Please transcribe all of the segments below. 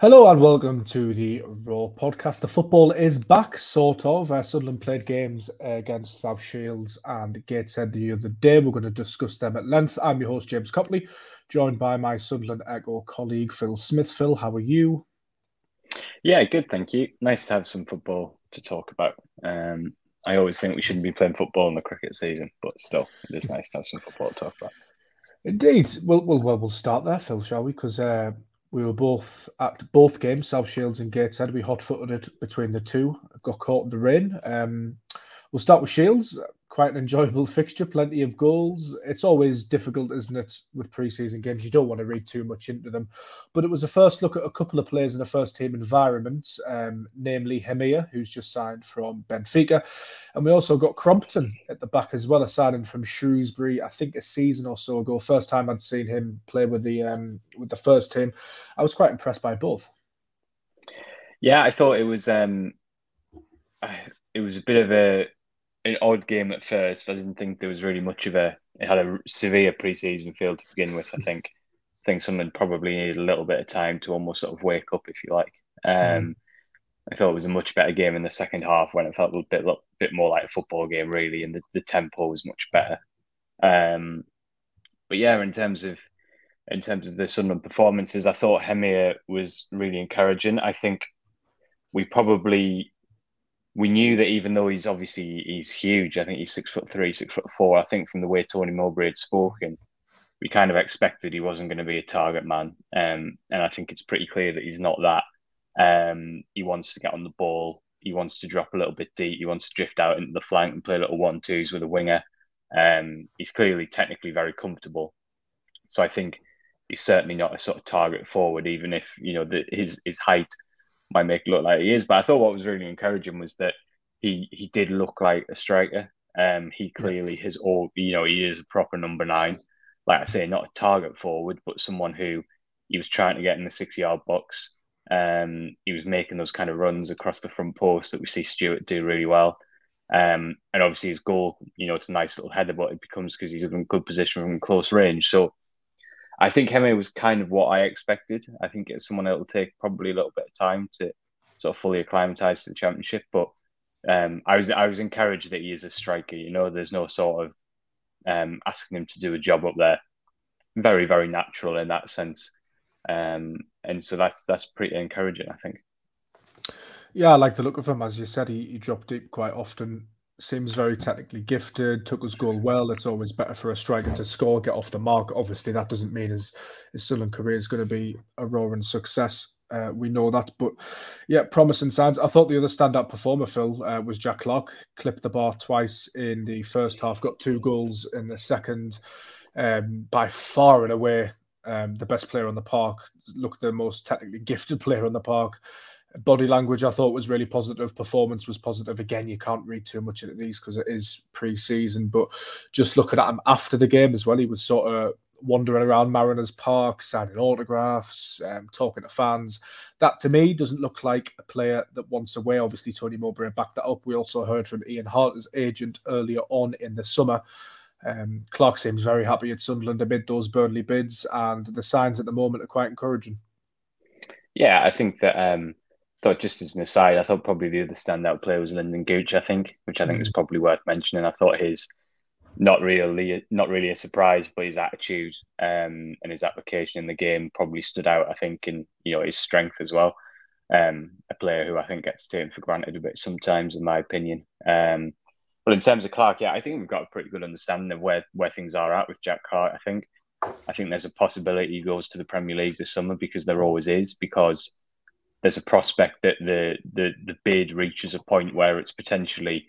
Hello and welcome to the Raw podcast. The football is back, sort of. Uh, Sunderland played games against South Shields and Gateshead the other day. We're going to discuss them at length. I'm your host, James Copley, joined by my Sunderland Echo colleague, Phil Smith. Phil, how are you? Yeah, good, thank you. Nice to have some football to talk about. Um, I always think we shouldn't be playing football in the cricket season, but still, it is nice to have some football to talk about. Indeed. Well, well, well we'll start there, Phil, shall we? Because uh, we were both at both games, South Shields and Gateshead. We hot footed it between the two, got caught in the rain. Um, we'll start with Shields quite an enjoyable fixture, plenty of goals. It's always difficult, isn't it, with preseason games? You don't want to read too much into them. But it was a first look at a couple of players in a first team environment, um, namely Hemir, who's just signed from Benfica. And we also got Crompton at the back as well, a signing from Shrewsbury, I think a season or so ago. First time I'd seen him play with the um, with the first team. I was quite impressed by both. Yeah, I thought it was um, it was a bit of a an odd game at first. I didn't think there was really much of a. It had a severe preseason feel to begin with. I think. I think someone probably needed a little bit of time to almost sort of wake up, if you like. Um, mm. I thought it was a much better game in the second half when it felt a bit a bit more like a football game, really, and the, the tempo was much better. Um, but yeah, in terms of in terms of the Sunderland performances, I thought Hemir was really encouraging. I think we probably we knew that even though he's obviously he's huge, I think he's six foot three, six foot four. I think from the way Tony Mowbray had spoken, we kind of expected he wasn't going to be a target man, um, and I think it's pretty clear that he's not that. Um, he wants to get on the ball. He wants to drop a little bit deep. He wants to drift out into the flank and play little one twos with a winger. Um, he's clearly technically very comfortable, so I think he's certainly not a sort of target forward, even if you know the, his his height might make it look like he is. But I thought what was really encouraging was that he he did look like a striker. Um, he clearly has all you know he is a proper number nine. Like I say, not a target forward, but someone who he was trying to get in the six yard box. Um, he was making those kind of runs across the front post that we see Stewart do really well. Um, and obviously his goal, you know, it's a nice little header, but it becomes because he's in good position from close range. So I think Hemir was kind of what I expected. I think it's someone that will take probably a little bit of time to sort of fully acclimatise to the championship. But um, I was I was encouraged that he is a striker. You know, there's no sort of um, asking him to do a job up there. Very very natural in that sense, um, and so that's that's pretty encouraging. I think. Yeah, I like the look of him. As you said, he, he dropped deep quite often seems very technically gifted, took his goal well. It's always better for a striker to score, get off the mark. Obviously, that doesn't mean his, his Sunderland career is going to be a roaring success. Uh, we know that, but yeah, promising signs. I thought the other standout performer, Phil, uh, was Jack Clarke. Clipped the bar twice in the first half, got two goals in the second. Um, by far and away, um, the best player on the park. Looked the most technically gifted player on the park. Body language, I thought was really positive. Performance was positive. Again, you can't read too much into these because it is pre-season. But just looking at him after the game as well, he was sort of wandering around Mariners Park, signing autographs, um, talking to fans. That to me doesn't look like a player that wants away. Obviously, Tony Mowbray backed that up. We also heard from Ian Hart, his agent, earlier on in the summer. Um, Clarke seems very happy at Sunderland amid those Burnley bids, and the signs at the moment are quite encouraging. Yeah, I think that um, thought just as an aside, I thought probably the other standout player was Lynden Gooch. I think, which I think mm. is probably worth mentioning. I thought his not really not really a surprise, but his attitude um, and his application in the game probably stood out. I think, in you know his strength as well. Um, a player who I think gets taken for granted a bit sometimes, in my opinion. Um, but in terms of Clark, yeah, I think we've got a pretty good understanding of where where things are at with Jack Clarke. I think, I think there's a possibility he goes to the Premier League this summer because there always is because there's a prospect that the, the the bid reaches a point where it's potentially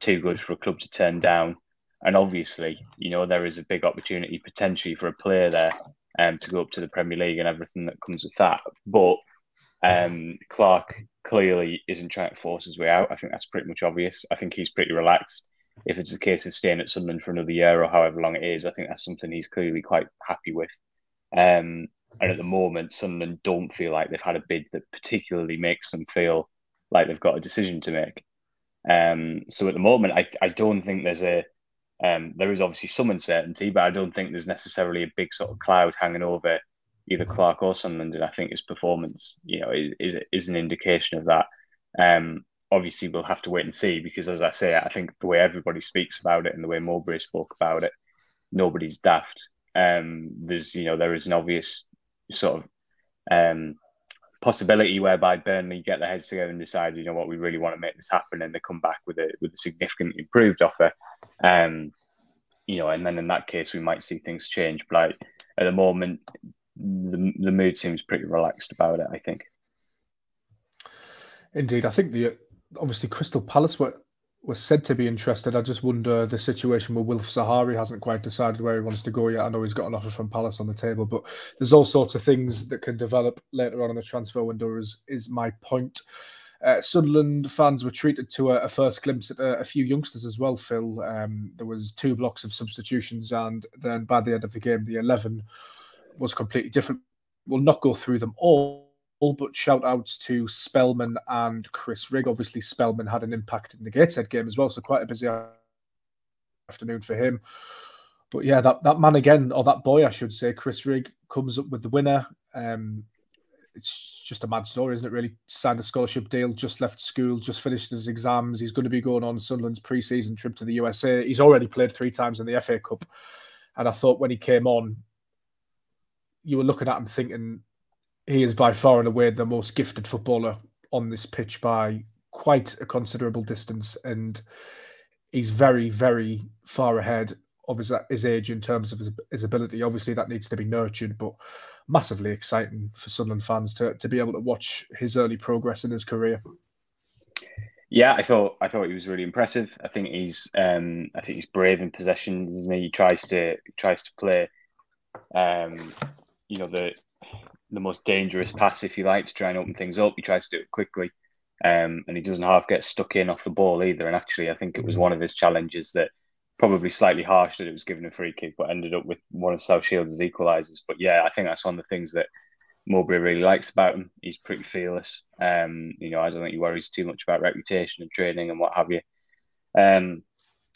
too good for a club to turn down. And obviously, you know, there is a big opportunity potentially for a player there um, to go up to the Premier League and everything that comes with that. But um, Clarke clearly isn't trying to force his way out. I think that's pretty much obvious. I think he's pretty relaxed. If it's a case of staying at Sunderland for another year or however long it is, I think that's something he's clearly quite happy with. Um, and at the moment, Sunderland don't feel like they've had a bid that particularly makes them feel like they've got a decision to make. Um, so at the moment, I, I don't think there's a um, there is obviously some uncertainty, but I don't think there's necessarily a big sort of cloud hanging over either Clark or Sunderland, and I think his performance, you know, is is, is an indication of that. Um, obviously, we'll have to wait and see because, as I say, I think the way everybody speaks about it and the way Mowbray spoke about it, nobody's daft. Um, there's, you know, there is an obvious sort of um, possibility whereby Burnley get their heads together and decide, you know what, we really want to make this happen, and they come back with a with a significantly improved offer. Um, you know, and then in that case, we might see things change. But like, at the moment, the the mood seems pretty relaxed about it. I think. Indeed, I think the obviously Crystal Palace were was said to be interested. I just wonder the situation with Wilf Zaha hasn't quite decided where he wants to go yet. I know he's got an offer from Palace on the table, but there's all sorts of things that can develop later on in the transfer window. Is is my point? Uh, Sunderland fans were treated to a, a first glimpse at a, a, few youngsters as well. Phil, um, there was two blocks of substitutions, and then by the end of the game, the eleven was completely different. We'll not go through them all but shout outs to Spellman and Chris Rigg. Obviously, Spellman had an impact in the Gateshead game as well, so quite a busy afternoon for him. But yeah, that, that man again, or that boy, I should say, Chris Rigg, comes up with the winner. Um, it's just a mad story, isn't it? Really signed a scholarship deal, just left school, just finished his exams. He's going to be going on Sunderland's pre-season trip to the USA. He's already played three times in the FA Cup, and I thought when he came on, you were looking at him thinking he is by far and away the most gifted footballer on this pitch by quite a considerable distance, and he's very, very far ahead of his, his age in terms of his, his ability. Obviously, that needs to be nurtured, but massively exciting for Sunderland fans to, to be able to watch his early progress in his career. Yeah, I thought I thought he was really impressive. I think he's um, I think he's brave in possession. He? he tries to tries to play, um, you know, the the most dangerous pass, if you like, to try and open things up. He tries to do it quickly, um, and he doesn't half get stuck in off the ball either. And actually, I think it was mm. one of his challenges that probably slightly harsh that it was given a free kick, but ended up with one of South Shields' equalisers. But yeah, I think that's one of the things that Mowbray really likes about him. He's pretty fearless. Um, you know, I don't think he worries too much about reputation and training and what have you. Um,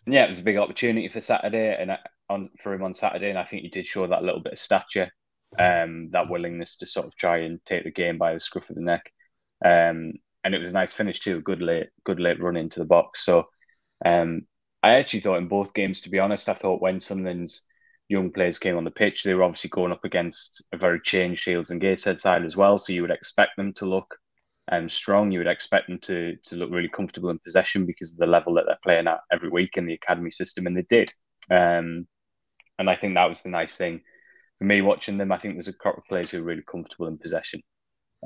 yeah, it was a big opportunity for Saturday and uh, on for him on Saturday, and I think he did show that little bit of stature um, that willingness to sort of try and take the game by the scruff of the neck. Um, and it was a nice finish too, good late, good late run into the box. So um, I actually thought in both games, to be honest, I thought when Sunderland's young players came on the pitch, they were obviously going up against a very changed Shields and Gateshead side as well. So you would expect them to look um, strong. You would expect them to to look really comfortable in possession because of the level that they're playing at every week in the academy system, and they did. Um, and I think that was the nice thing for me watching them, I think there's a couple of players who are really comfortable in possession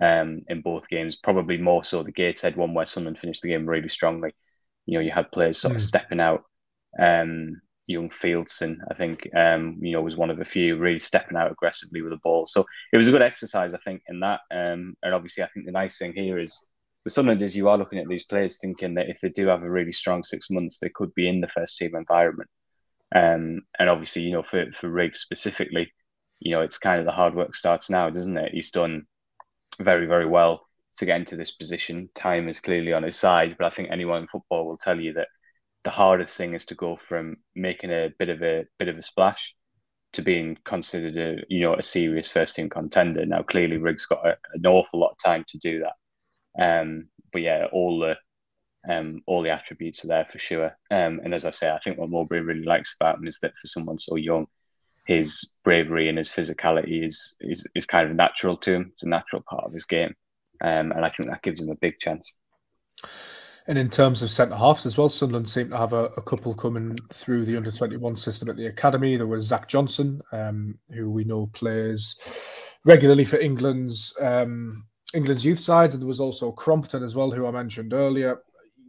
um, in both games. Probably more so the Gateshead one where someone finished the game really strongly. You know, you had players sort mm. of stepping out. Um, young Fieldson, I think, um, you know, was one of a few really stepping out aggressively with the ball. So it was a good exercise, I think, in that. Um, and obviously, I think the nice thing here is with Sunderland is you are looking at these players thinking that if they do have a really strong six months, they could be in the first team environment. Um, and obviously, you know, for for Rigg specifically, you know, it's kind of the hard work starts now, doesn't it? He's done very, very well to get into this position. Time is clearly on his side, but I think anyone in football will tell you that the hardest thing is to go from making a bit of a bit of a splash to being considered a you know a serious first team contender. Now, clearly, Rigg's got a, an awful lot of time to do that. Um, but yeah, all the um, all the attributes are there for sure. Um, and as I say, I think what Mowbray really likes about him is that for someone so young, his bravery and his physicality is is is kind of natural to him. It's a natural part of his game, um, and I think that gives him a big chance. And in terms of centre halves as well, Sunderland seem to have a, a, couple coming through the under twenty one system at the academy. There was Zak Johnson, um, who we know plays regularly for England's um, England's youth side, and there was also Crompton as well, who I mentioned earlier.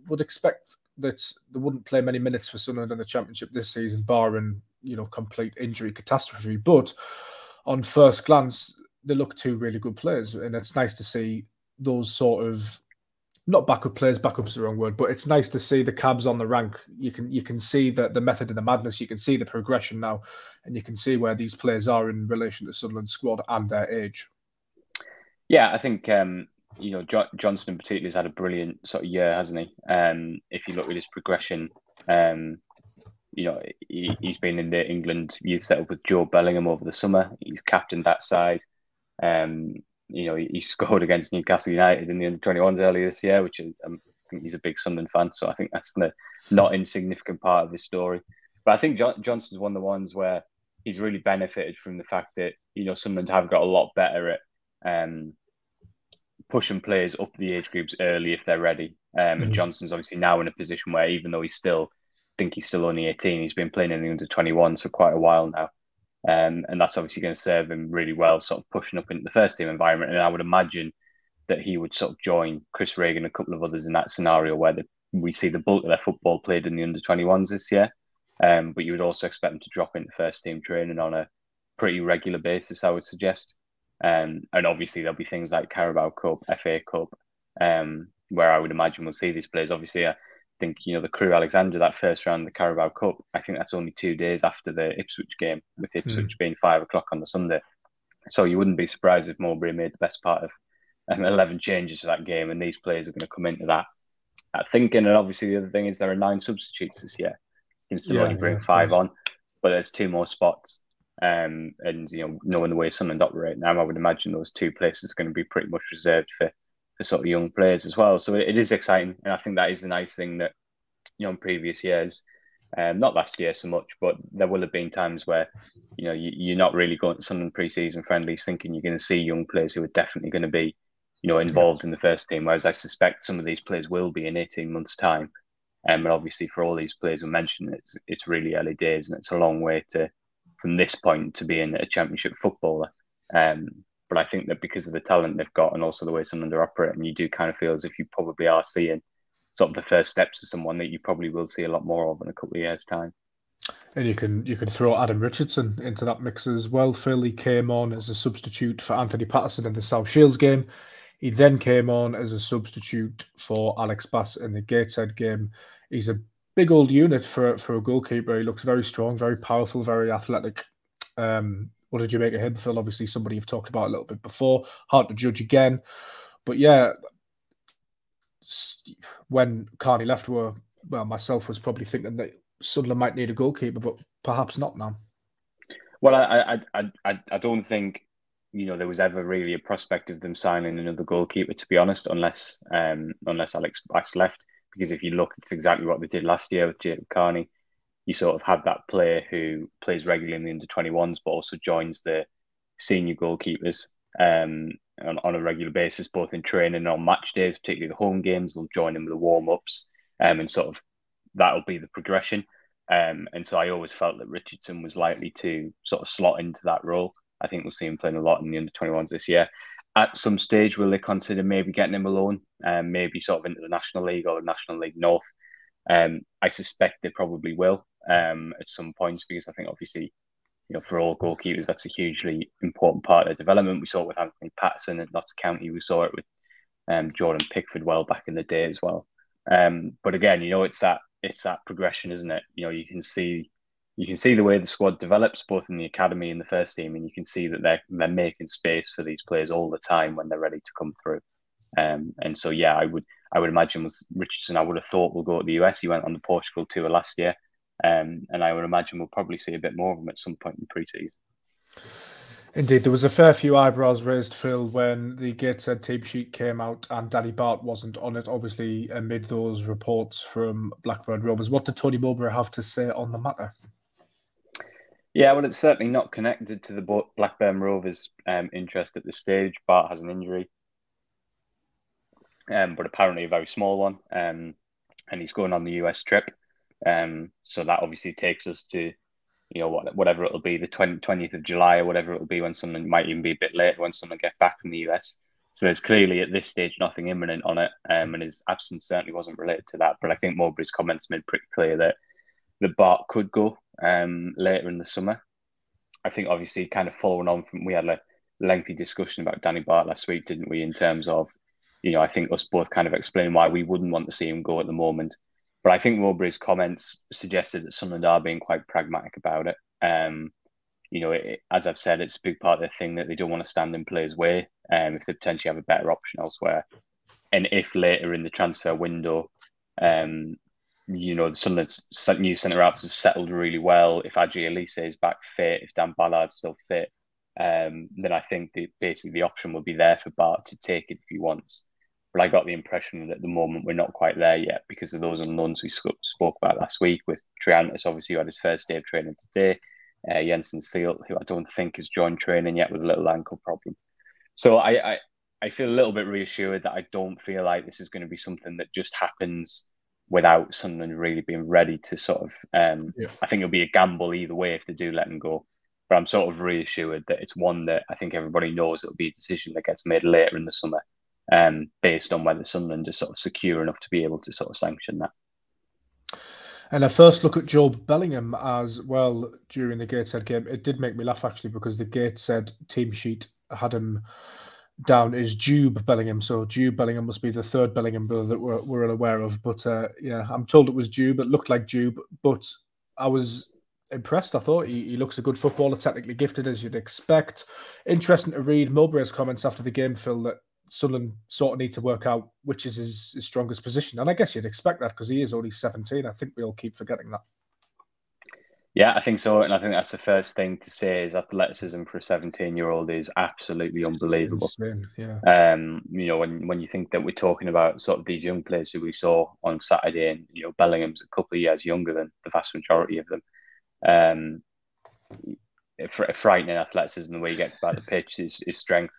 Would expect that they wouldn't play many minutes for Sunderland in the Championship this season, barring you know complete injury catastrophe. But on first glance, they look two really good players, and it's nice to see those sort of not backup players. Backup's the wrong word, but it's nice to see the cabs on the rank. You can you can see that the method and the madness. You can see the progression now, and you can see where these players are in relation to Sunderland squad and their age. Yeah, I think um, you know jo- Johnson particularly has had a brilliant sort of year, hasn't he? Um, if you look at his progression, um, you know, he, has been in the England youth setup with Jobe Bellingham over the summer. He's captained that side. Um, you know, he, he, scored against Newcastle United in the under 21s earlier this year, which is, um, I think he's a big Sunderland fan. So I think that's the not insignificant part of his story. But I think jo- Johnson's one of the ones where he's really benefited from the fact that, you know, Sunderland have got a lot better at um, pushing players up the age groups early if they're ready. Um, mm-hmm. And Johnson's obviously now in a position where even though he's still, think he's still only 18, he's been playing in the under 21 for quite a while now. Um, and that's obviously going to serve him really well, sort of pushing up into the first team environment. And I would imagine that he would sort of join Chris Regan and a couple of others in that scenario where the, we see the bulk of their football played in the under 21s this year. Um, but you would also expect them to drop into first team training on a pretty regular basis, I would suggest. Um, and obviously, there'll be things like Carabao Cup, FA Cup, um, where I would imagine we'll see these players. Obviously, I think, you know, the Crewe Alexandra that first round, the Carabao Cup, I think that's only two days after the Ipswich game, with hmm. Ipswich mm. being five o'clock on the Sunday. So you wouldn't be surprised if Mowbray made the best part of um, 11 changes for that game, and these players are going to come into that, that thinking. And obviously, the other thing is there are nine substitutes this year. You can still yeah, only bring yeah, five on, but there's two more spots. Um, and you know, knowing the way Sunderland operate now, I would imagine those two places are going to be pretty much reserved for sort of young players as well. So it, it is exciting, and I think that is the nice thing that you know in previous years, um, not last year so much, but there will have been times where you know you, are not really going to Sunderland pre-season friendlies thinking you're going to see young players who are definitely going to be you know involved in the first team. Whereas I suspect some of these players will be in 18 months' time. Um, and obviously, for all these players we mentioned, it's it's really early days, and it's a long way to from this point to being a championship footballer. Um, but I think that because of the talent they've got and also the way some of are operating, you do kind of feel as if you probably are seeing sort of the first steps of someone that you probably will see a lot more of in a couple of years' time. And you can you can throw Adam Richardson into that mix as well. He came on as a substitute for Anthony Patterson in the South Shields game. He then came on as a substitute for Alex Bass in the Gateshead game. He's a big old unit for for a goalkeeper. He looks very strong, very powerful, very athletic. Um, what did you make of him, Phil? Obviously, somebody you've talked about a little bit before. Hard to judge again, but yeah, when Carney left, were well, myself was probably thinking that Sunderland might need a goalkeeper, but perhaps not now. Well, I I I I don't think you know there was ever really a prospect of them signing another goalkeeper, to be honest, unless um unless Alex Bass left because if you look, it's exactly what they did last year with Jacob Carney. You sort of have that player who plays regularly in the under 21s, but also joins the senior goalkeepers um, on, on, a regular basis, both in training and on match days, particularly the home games. They'll join in with the warm ups, um, and sort of that'll be the progression. Um, and so I always felt that Richardson was likely to sort of slot into that role. I think we'll see him playing a lot in the under 21s this year at some stage will they consider maybe getting him alone um, maybe sort of into the National League or the National League North? Um, I suspect they probably will um, at some points because I think obviously, you know, for all goalkeepers, that's a hugely important part of development. We saw it with Anthony Patterson at Notts County. We saw it with um, Jordan Pickford well back in the day as well. Um, but again, you know, it's that it's that progression, isn't it? You know, you can see you can see the way the squad develops both in the academy and the first team, and you can see that they're they're making space for these players all the time when they're ready to come through. Um, and so yeah, I would I would imagine was Richardson. I would have thought will go to the US. He went on the Portugal tour last year, um, and I would imagine we'll probably see a bit more of him at some point in pre-season. Indeed, there was a fair few eyebrows raised, Phil, when the Gateshead team sheet came out and Danny Batth wasn't on it. Obviously, amid those reports from Blackburn Rovers, what did Tony Mowbray have to say on the matter? Yeah, well, it's certainly not connected to the Blackburn Rovers' um, interest at this stage. Bart has an injury, um, but apparently a very small one, um, and he's going on the US trip. Um, so that obviously takes us to, you know, what, whatever it'll be, the 20, 20th of July or whatever it'll be when someone might even be a bit late when someone get back from the US. So there's clearly at this stage nothing imminent on it, um, and his absence certainly wasn't related to that. But I think Mowbray's comments made pretty clear that the Batth could go um, later in the summer. I think obviously kind of following on from we had a lengthy discussion about Danny Batth last week, didn't we? In terms of, you know, I think us both kind of explaining why we wouldn't want to see him go at the moment. But I think Mowbray's comments suggested that Sunderland are being quite pragmatic about it. Um, you know, it, as I've said, it's a big part of the thing that they don't want to stand in players' way um, if they potentially have a better option elsewhere. And if later in the transfer window, um, you know, the new centre backs has settled really well. If Aji Alese is back fit, if Dan Ballard's still fit, um, then I think basically the option will be there for Batth to take it if he wants. But I got the impression that at the moment we're not quite there yet because of those unknowns we spoke about last week with Triantis, obviously, who had his first day of training today, uh, Jenson Seelt, who I don't think has joined training yet with a little ankle problem. So I, I, I feel a little bit reassured that I don't feel like this is going to be something that just happens without Sunderland really being ready to sort of. Um, yeah. I think it'll be a gamble either way if they do let him go. But I'm sort of reassured that it's one that I think everybody knows it'll be a decision that gets made later in the summer, um, based on whether Sunderland is sort of secure enough to be able to sort of sanction that. And a first look at Jobe Bellingham as well during the Gateshead game, it did make me laugh actually because the Gateshead team sheet had him down as Jube Bellingham. So Jube Bellingham must be the third Bellingham brother that we're, we're unaware of. But uh, yeah, I'm told it was Jube. It looked like Jube, but I was impressed. I thought he, he looks a good footballer, technically gifted as you'd expect. Interesting to read Mowbray's comments after the game, Phil, that Sunderland sort of need to work out which is his, his strongest position. And I guess you'd expect that because he is only 17. I think we all keep forgetting that. Yeah, I think so. And I think that's the first thing to say is athleticism for a 17 year old is absolutely unbelievable. Insane, yeah. Um, you know, when, when you think that we're talking about sort of these young players who we saw on Saturday, and, you know, Bellingham's a couple of years younger than the vast majority of them. Um, frightening athleticism, the way he gets about the pitch, his, his strength,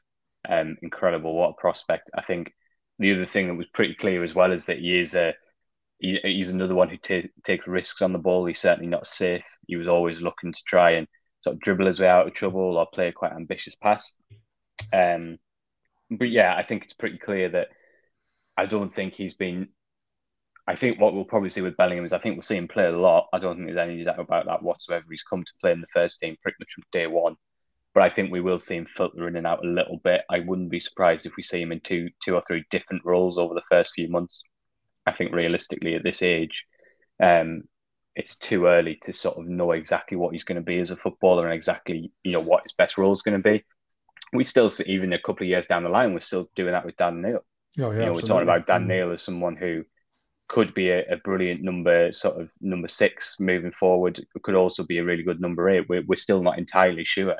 um, incredible. What a prospect. I think the other thing that was pretty clear as well is that he is a he, he's another one who t- takes risks on the ball. He's certainly not safe. He was always looking to try and sort of dribble his way out of trouble or play a quite ambitious pass. Um, but yeah, I think it's pretty clear that I don't think he's been. I think what we'll probably see with Bellingham is I think we'll see him play a lot. I don't think there's any doubt about that whatsoever. He's come to play in the first team pretty much from day one. But I think we will see him filter in and out a little bit. I wouldn't be surprised if we see him in two, two or three different roles over the first few months. I think realistically at this age, um, it's too early to sort of know exactly what he's going to be as a footballer and exactly you know what his best role is going to be. We still see, even a couple of years down the line, we're still doing that with Dan Neil. Oh, yeah, you know, we're talking about Dan mm. Neil as someone who could be a, a, brilliant number, sort of number six moving forward. Could also be a really good number eight. We're, we're still not entirely sure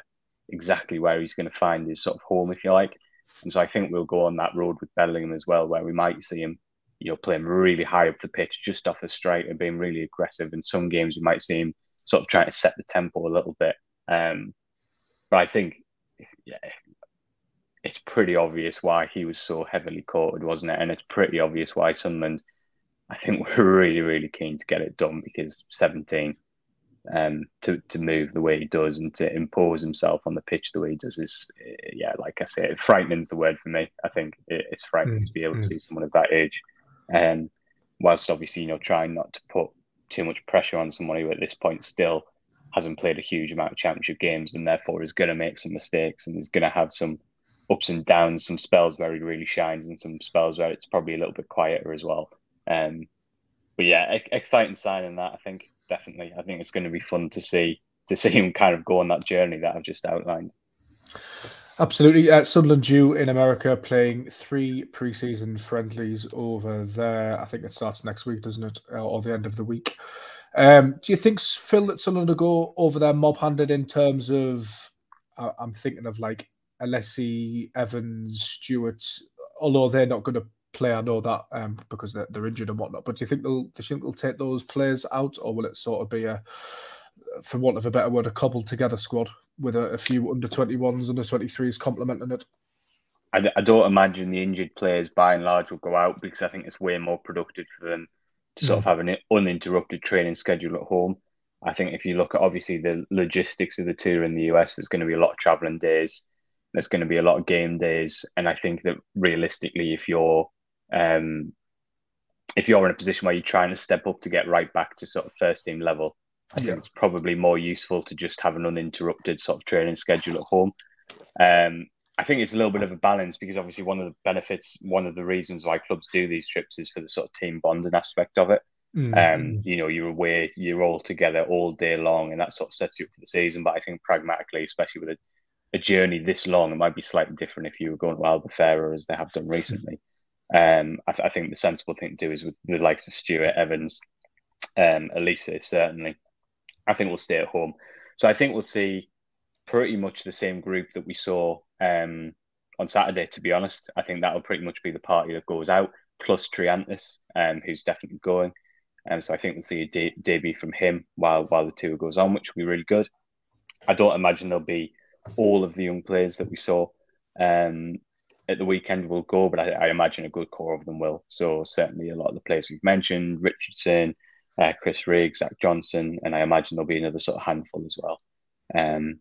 exactly where he's going to find his sort of home, if you like. And so I think we'll go on that road with Bellingham as well, where we might see him you know, playing really high up the pitch, just off the strike and being really aggressive. In some games, we might see him sort of trying to set the tempo a little bit. Um, but I think, yeah, it's pretty obvious why he was so heavily courted, wasn't it? And it's pretty obvious why Sunderland, I think, were really, really keen to get it done because 17, um, to, to move the way he does and to impose himself on the pitch the way he does is, yeah, like I said, frightening is the word for me. I think it's frightening mm, to be able mm. to see someone of that age um, whilst obviously, you know, trying not to put too much pressure on someone who at this point still hasn't played a huge amount of championship games and therefore is going to make some mistakes and is going to have some ups and downs, some spells where he really shines and some spells where it's probably a little bit quieter as well. Um, but yeah, exciting sign in that. I think definitely. I think it's going to be fun to see to see him kind of go on that journey that I've just outlined. Absolutely. Uh, Sunderland due in America playing three preseason friendlies over there. I think it starts next week, doesn't it? Or the end of the week. Um, do you think, Phil, that Sunderland will go over there mob handed in terms of, uh, I'm thinking of like Alese, Evans, Stewart, although they're not going to play, I know that um, because they're, they're, injured and whatnot. But do you think they'll, do you think they'll take those players out or will it sort of be a, for want of a better word, a cobbled together squad with a, a few under 21s, under 23s complementing it. I, I, don't imagine the injured players by and large will go out because I think it's way more productive for them to sort mm. of have an uninterrupted training schedule at home. I think if you look at obviously the logistics of the tour in the US, there's going to be a lot of traveling days. There's going to be a lot of game days, and I think that realistically, if you're um, if you're in a position where you're trying to step up to get right back to sort of first team level, I yeah. think it's probably more useful to just have an uninterrupted sort of training schedule at home. Um, I think it's a little bit of a balance because obviously one of the benefits, one of the reasons why clubs do these trips is for the sort of team bonding aspect of it. Mm-hmm. Um, you know, you're away, you're all together all day long, and that sort of sets you up for the season. But I think pragmatically, especially with a, a journey this long, it might be slightly different if you were going to Albufeira as they have done recently. Um, I, th- I, think the sensible thing to do is with the likes of Stewart Evans, um, Alese certainly. I think we'll stay at home. So I think we'll see pretty much the same group that we saw um, on Saturday. To be honest, I think that'll pretty much be the party that goes out, plus Triantis, um, who's definitely going. And so I think we'll see a de- debut from him while while the tour goes on, which will be really good. I don't imagine there'll be all of the young players that we saw um, at the weekend will go, but I, I, imagine a good core of them will. So certainly a lot of the players we've mentioned, Richardson, uh, Chris Riggs, Zak Johnson, and I imagine there'll be another sort of handful as well. Um,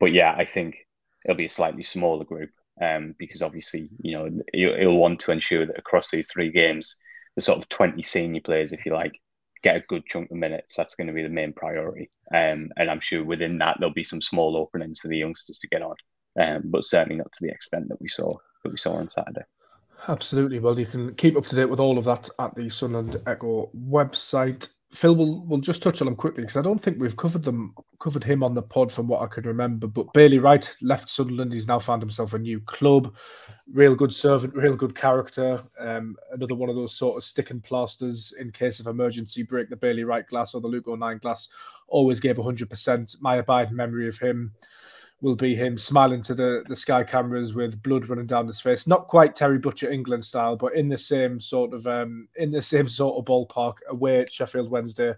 but yeah, I think it'll be a slightly smaller group um, because obviously, you know, you'll, he'll want to ensure that across these three games, the sort of 20 senior players, if you like, get a good chunk of minutes. That's going to be the main priority. Um, and I'm sure within that, there'll be some small openings for the youngsters to get on, um, but certainly not to the extent that we saw that we saw on Saturday. Absolutely. Well, you can keep up to date with all of that at the Sunderland Echo website. Phil, we'll, we'll just touch on them quickly because I don't think we've covered them covered him on the pod from what I can remember. But Bailey Wright left Sunderland. He's now found himself a new club. Real good servant, real good character. Um, another one of those sort of stick and plasters in case of emergency. Break the Bailey Wright glass or the Luke O'Nien glass. Always gave hundred percent. My abiding memory of him will be him smiling to the, the sky cameras with blood running down his face. Not quite Terry Butcher England style, but in the same sort of um, in the same sort of ballpark away at Sheffield Wednesday,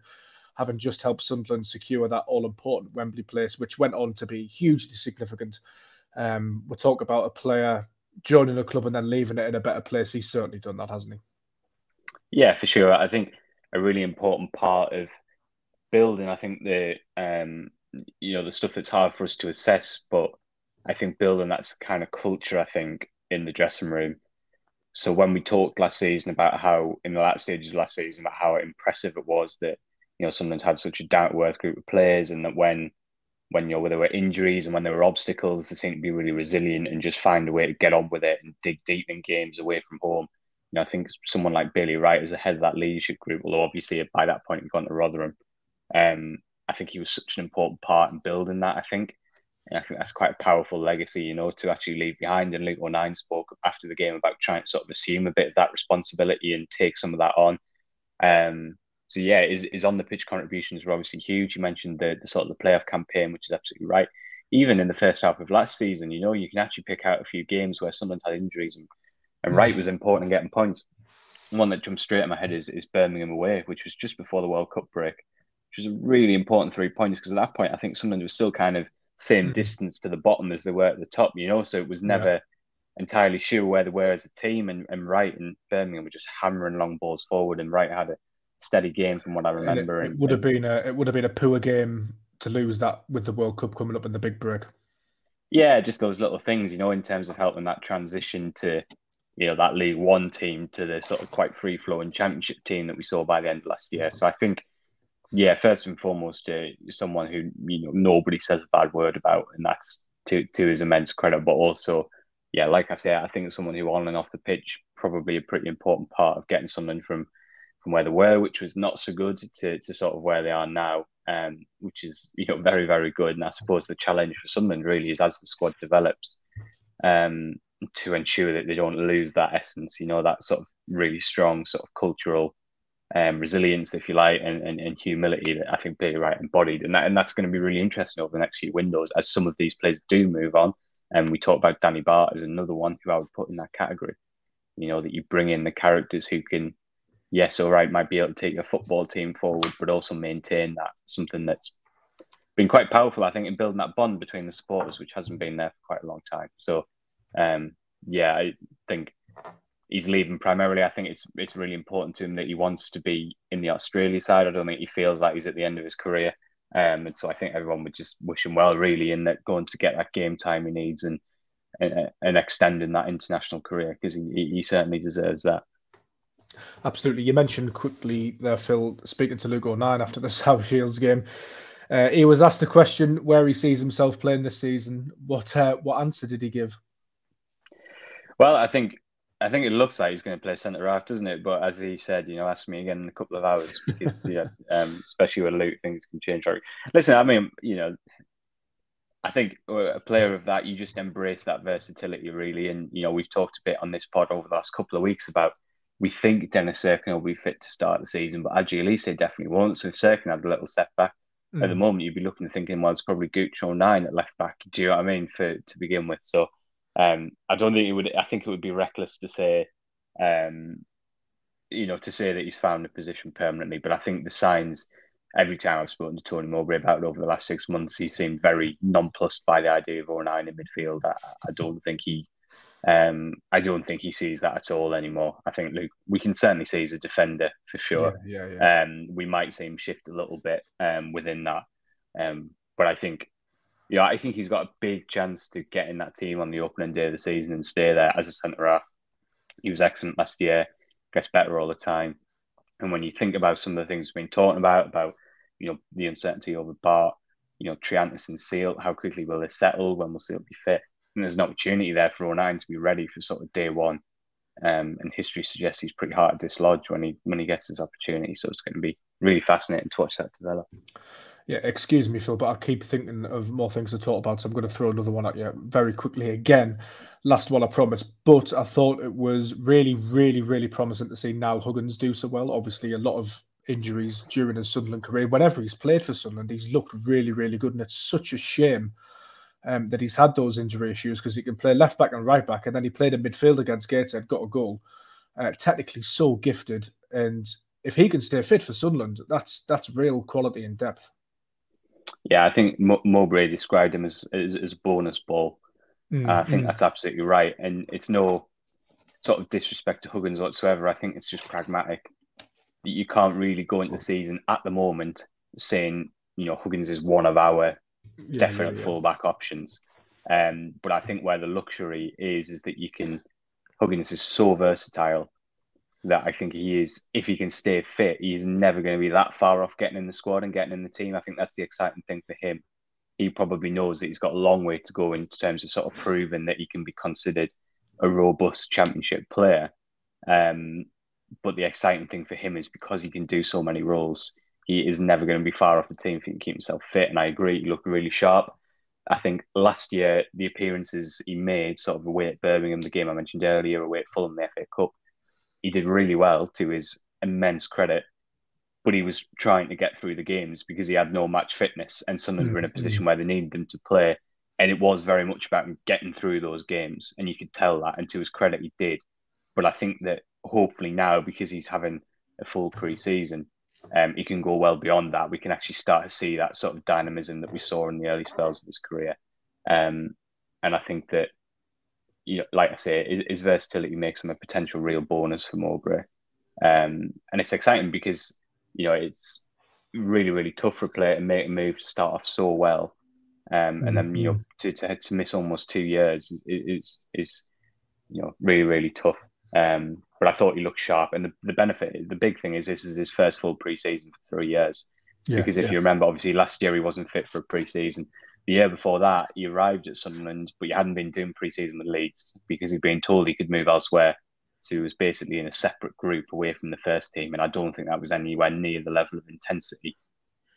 having just helped Sunderland secure that all important Wembley place, which went on to be hugely significant. Um, we'll talk about a player joining a club and then leaving it in a better place. He's certainly done that, hasn't he? Yeah, for sure. I think a really important part of building, I think the um, you know the stuff that's hard for us to assess. But I think building that's kind of culture. I think in the dressing room. So when we talked last season about how in the last stages of last season about how impressive it was that you know Sunderland had such a down to earth group of players, and that when when you know there were injuries and when there were obstacles, they seemed to be really resilient and just find a way to get on with it and dig deep in games away from home. You know, I think someone like Bailey Wright is the head of that leadership group, although obviously by that point he'd gone to Rotherham. Um, I think he was such an important part in building that. I think, and I think that's quite a powerful legacy, you know, to actually leave behind. And Luke O'Nien spoke after the game about trying to sort of assume a bit of that responsibility and take some of that on. Um, so yeah, his, his on the pitch contributions were obviously huge. You mentioned the, the sort of the playoff campaign, which is absolutely right. Even in the first half of last season, you know, you can actually pick out a few games where someone had injuries and, and mm. Wright was important in getting points. One that jumps straight in my head is, is Birmingham away, which was just before the World Cup break which was a really important three points because at that point I think Sunderland was still kind of same mm. distance to the bottom as they were at the top, you know. So it was never yeah. entirely sure where they were as a team. And, and Wright and Birmingham were just hammering long balls forward, and Wright had a steady game from what I remember. It, it, would have been a it would have been a poor game to lose that with the World Cup coming up in the big break. Yeah, just those little things, you know, in terms of helping that transition to you know that League One team to the sort of quite free flowing Championship team that we saw by the end of last year. So I think yeah, first and foremost, uh, someone who you know nobody says a bad word about, and that's to to his immense credit. But also, yeah, like I say, I think someone who on and off the pitch probably a pretty important part of getting someone from from where they were, which was not so good, to to sort of where they are now, um, which is you know very very good. And I suppose the challenge for Sunderland really is as the squad develops, um, to ensure that they don't lose that essence, you know, that sort of really strong sort of cultural um, resilience, if you like, and, and, and, humility that I think Bailey Wright embodied. And, that, and that's going to be really interesting over the next few windows as some of these players do move on. And we talked about Danny Batth as another one who I would put in that category. You know, that you bring in the characters who can, yes, all right, might be able to take your football team forward, but also maintain that something that's been quite powerful, I think, in building that bond between the supporters, which hasn't been there for quite a long time. So, um, yeah, I think he's leaving primarily. I think it's it's really important to him that he wants to be in the Australia side. I don't think he feels like he's at the end of his career. Um, and so I think everyone would just wish him well, really, in that going to get that game time he needs and and, and extending that international career because he, he certainly deserves that. Absolutely. You mentioned quickly there, Phil, speaking to Luke O'Nien after the South Shields game. Uh, he was asked the question where he sees himself playing this season. What uh, what answer did he give? Well, I think I think it looks like he's going to play centre half, doesn't it? But as he said, you know, ask me again in a couple of hours because yeah, um, especially with Luke, things can change. Listen, I mean, you know, I think a player of that, you just embrace that versatility really. And you know, we've talked a bit on this pod over the last couple of weeks about we think Dennis Cirkin will be fit to start the season, but Aji Alese definitely won't. So if Cirkin had a little setback, mm. at the mm. moment, you'd be looking and thinking, well, it's probably Gooch or O'Nien at left back. Do you know what I mean? For to begin with, so um, I don't think it would. I think it would be reckless to say, um, you know, to say that he's found a position permanently. But I think the signs. Every time I've spoken to Tony Mowbray about it over the last six months, he seemed very nonplussed by the idea of O'Nien in midfield. I, I don't think he um, I don't think he sees that at all anymore. I think Luke, we can certainly see he's a defender for sure. Yeah, yeah, yeah. Um, we might see him shift a little bit um, within that, um, but I think, yeah, I think he's got a big chance to get in that team on the opening day of the season and stay there as a centre half. He was excellent last year, gets better all the time, and when you think about some of the things we've been talking about, about you know the uncertainty over Batth, you know Triantis and Seelt, how quickly will they settle? When will Seelt be fit? and there's an opportunity there for O'Nien to be ready for sort of day one. Um, and history suggests he's pretty hard to dislodge when he when he gets his opportunity. So it's going to be really fascinating to watch that develop. Yeah, excuse me, Phil, but I keep thinking of more things to talk about, so I'm going to throw another one at you very quickly again. Last one, I promise. But I thought it was really, really, really promising to see Niall Huggins do so well. Obviously, a lot of injuries during his Sunderland career. Whenever he's played for Sunderland, he's looked really, really good, and it's such a shame um, that he's had those injury issues because he can play left back and right back, and then he played in midfield against Gateshead, got a goal. Uh, technically so gifted, and if he can stay fit for Sunderland, that's that's real quality and depth. Yeah, I think Mowbray described him as as, as bonus ball. Mm, I think mm. that's absolutely right, and it's no sort of disrespect to Huggins whatsoever. I think it's just pragmatic. That you can't really go into the season at the moment saying you know Huggins is one of our yeah, definite yeah, yeah. fullback options. Um, but I think where the luxury is is that you can Huggins is so versatile that I think he is. If he can stay fit, he's never going to be that far off getting in the squad and getting in the team. I think that's the exciting thing for him. He probably knows that he's got a long way to go in terms of sort of proving that he can be considered a robust championship player. Um, but the exciting thing for him is because he can do so many roles, he is never going to be far off the team if he can keep himself fit. And I agree, he looked really sharp. I think last year, the appearances he made, sort of away at Birmingham, the game I mentioned earlier, away at Fulham, the FA Cup, he did really well to his immense credit. But he was trying to get through the games because he had no match fitness, and Sunderland mm-hmm. were in a position where they needed them to play. And it was very much about getting through those games, and you could tell that. And to his credit, he did. But I think that hopefully now, because he's having a full pre-season, um, he can go well beyond that. We can actually start to see that sort of dynamism that we saw in the early spells of his career. Um, and I think that, you know, like I say, his versatility makes him a potential real bonus for Mowbray. Um, and it's exciting because, you know, it's really, really tough for a player to make a move to start off so well. Um, and then, you know, mm-hmm. to, to, to miss almost two years is, is, is, you know, really, really tough. Um, but I thought he looked sharp. And the, the benefit, the big thing is this is his first full preseason for three years. Yeah, because if yeah. you remember, obviously last year he wasn't fit for a preseason. The year before that, he arrived at Sunderland, but he hadn't been doing preseason with Leeds because he'd been told he could move elsewhere. So he was basically in a separate group away from the first team. And I don't think that was anywhere near the level of intensity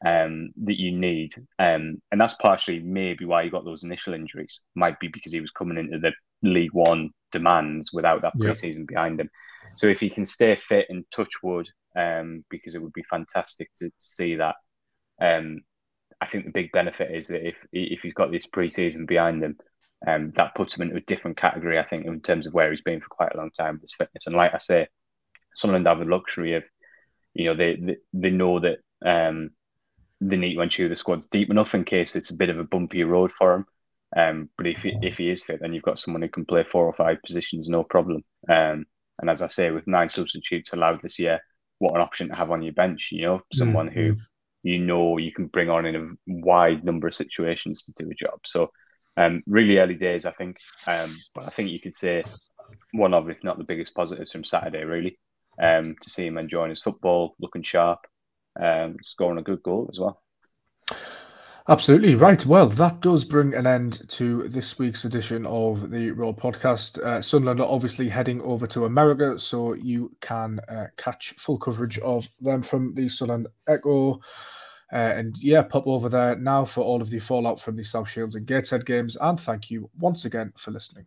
um, that you need. Um, and that's partially maybe why he got those initial injuries. Might be because he was coming into the League One demands without that preseason yep. behind him. So if he can stay fit and touch wood, um, because it would be fantastic to see that. Um, I think the big benefit is that if if he's got this preseason behind him, um, that puts him into a different category. I think in terms of where he's been for quite a long time with his fitness. And like I say, Sunderland have the luxury of, you know, they they, they know that um, they need to ensure the squad's deep enough in case it's a bit of a bumpy road for him. Um, but if he, if he is fit, then you've got someone who can play four or five positions, no problem. Um, and as I say, with nine substitutes allowed this year, what an option to have on your bench. You know, someone mm-hmm. who you know you can bring on in a wide number of situations to do a job. So, um, really early days, I think. Um, but I think you could say one of, if not the biggest positives from Saturday, really, um, to see him enjoying his football, looking sharp, um, scoring a good goal as well. Absolutely right. Well, that does bring an end to this week's edition of the Raw podcast. Uh, Sunderland are obviously heading over to America, so you can uh, catch full coverage of them from the Sunderland Echo. Uh, and yeah, pop over there now for all of the fallout from the South Shields and Gateshead games. And thank you once again for listening.